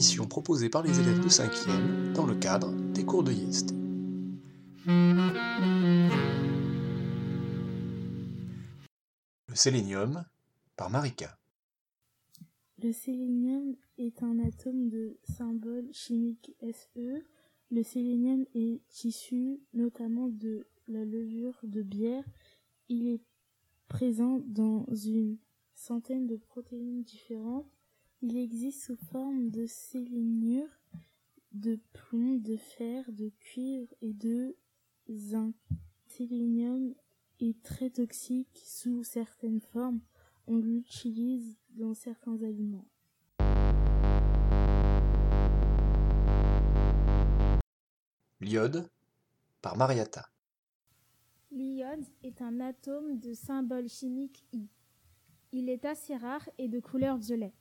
émission proposée par les élèves de 5e dans le cadre des cours de YEST. Le sélénium par Marika. Le sélénium est un atome de symbole chimique Se. Le sélénium est issu notamment de la levure de bière. Il est présent dans une centaine de protéines différentes. Il existe sous forme de sélénure, de plomb, de fer, de cuivre et de zinc. Le sélénium est très toxique sous certaines formes. On l'utilise dans certains aliments. L'iode par Marietta. L'iode est un atome de symbole chimique I. Il est assez rare et de couleur violet.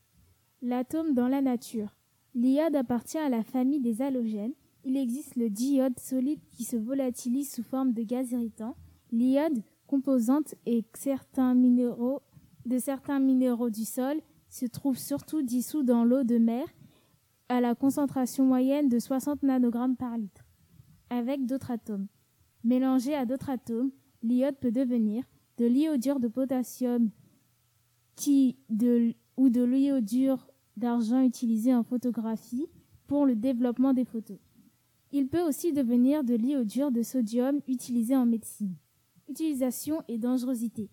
L'atome dans la nature. L'iode appartient à la famille des halogènes. Il existe le diode solide qui se volatilise sous forme de gaz irritant. L'iode, composante et certains minéraux, de certains minéraux du sol, se trouve surtout dissous dans l'eau de mer à la concentration moyenne de 60 nanogrammes par litre, avec d'autres atomes. Mélangé à d'autres atomes, l'iode peut devenir de l'iodure de potassium qui de, ou de l'iodure d'argent utilisé en photographie pour le développement des photos. Il peut aussi devenir de l'iodure de sodium utilisé en médecine. Utilisation et dangerosité.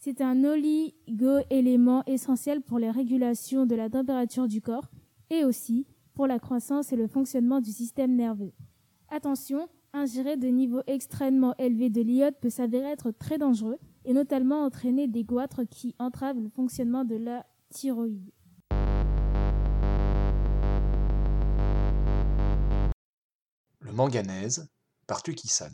C'est un oligo-élément essentiel pour les régulations de la température du corps et aussi pour la croissance et le fonctionnement du système nerveux. Attention, ingérer de niveaux extrêmement élevés de l'iode peut s'avérer être très dangereux et notamment entraîner des goitres qui entravent le fonctionnement de la thyroïde. Le manganèse par Tukisan.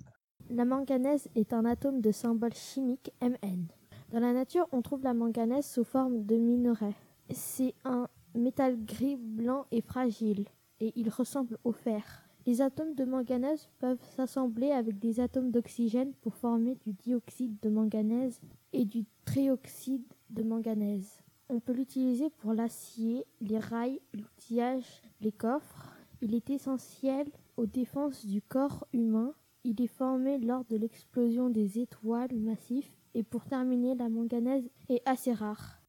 La manganèse est un atome de symbole chimique Mn. Dans la nature, on trouve la manganèse sous forme de minerai. C'est un métal gris, blanc et fragile, et il ressemble au fer. Les atomes de manganèse peuvent s'assembler avec des atomes d'oxygène pour former du dioxyde de manganèse et du trioxyde de manganèse. On peut l'utiliser pour l'acier, les rails, l'outillage, les coffres. Il est essentiel aux défenses du corps humain. Il est formé lors de l'explosion des étoiles massives et pour terminer, la manganèse est assez rare.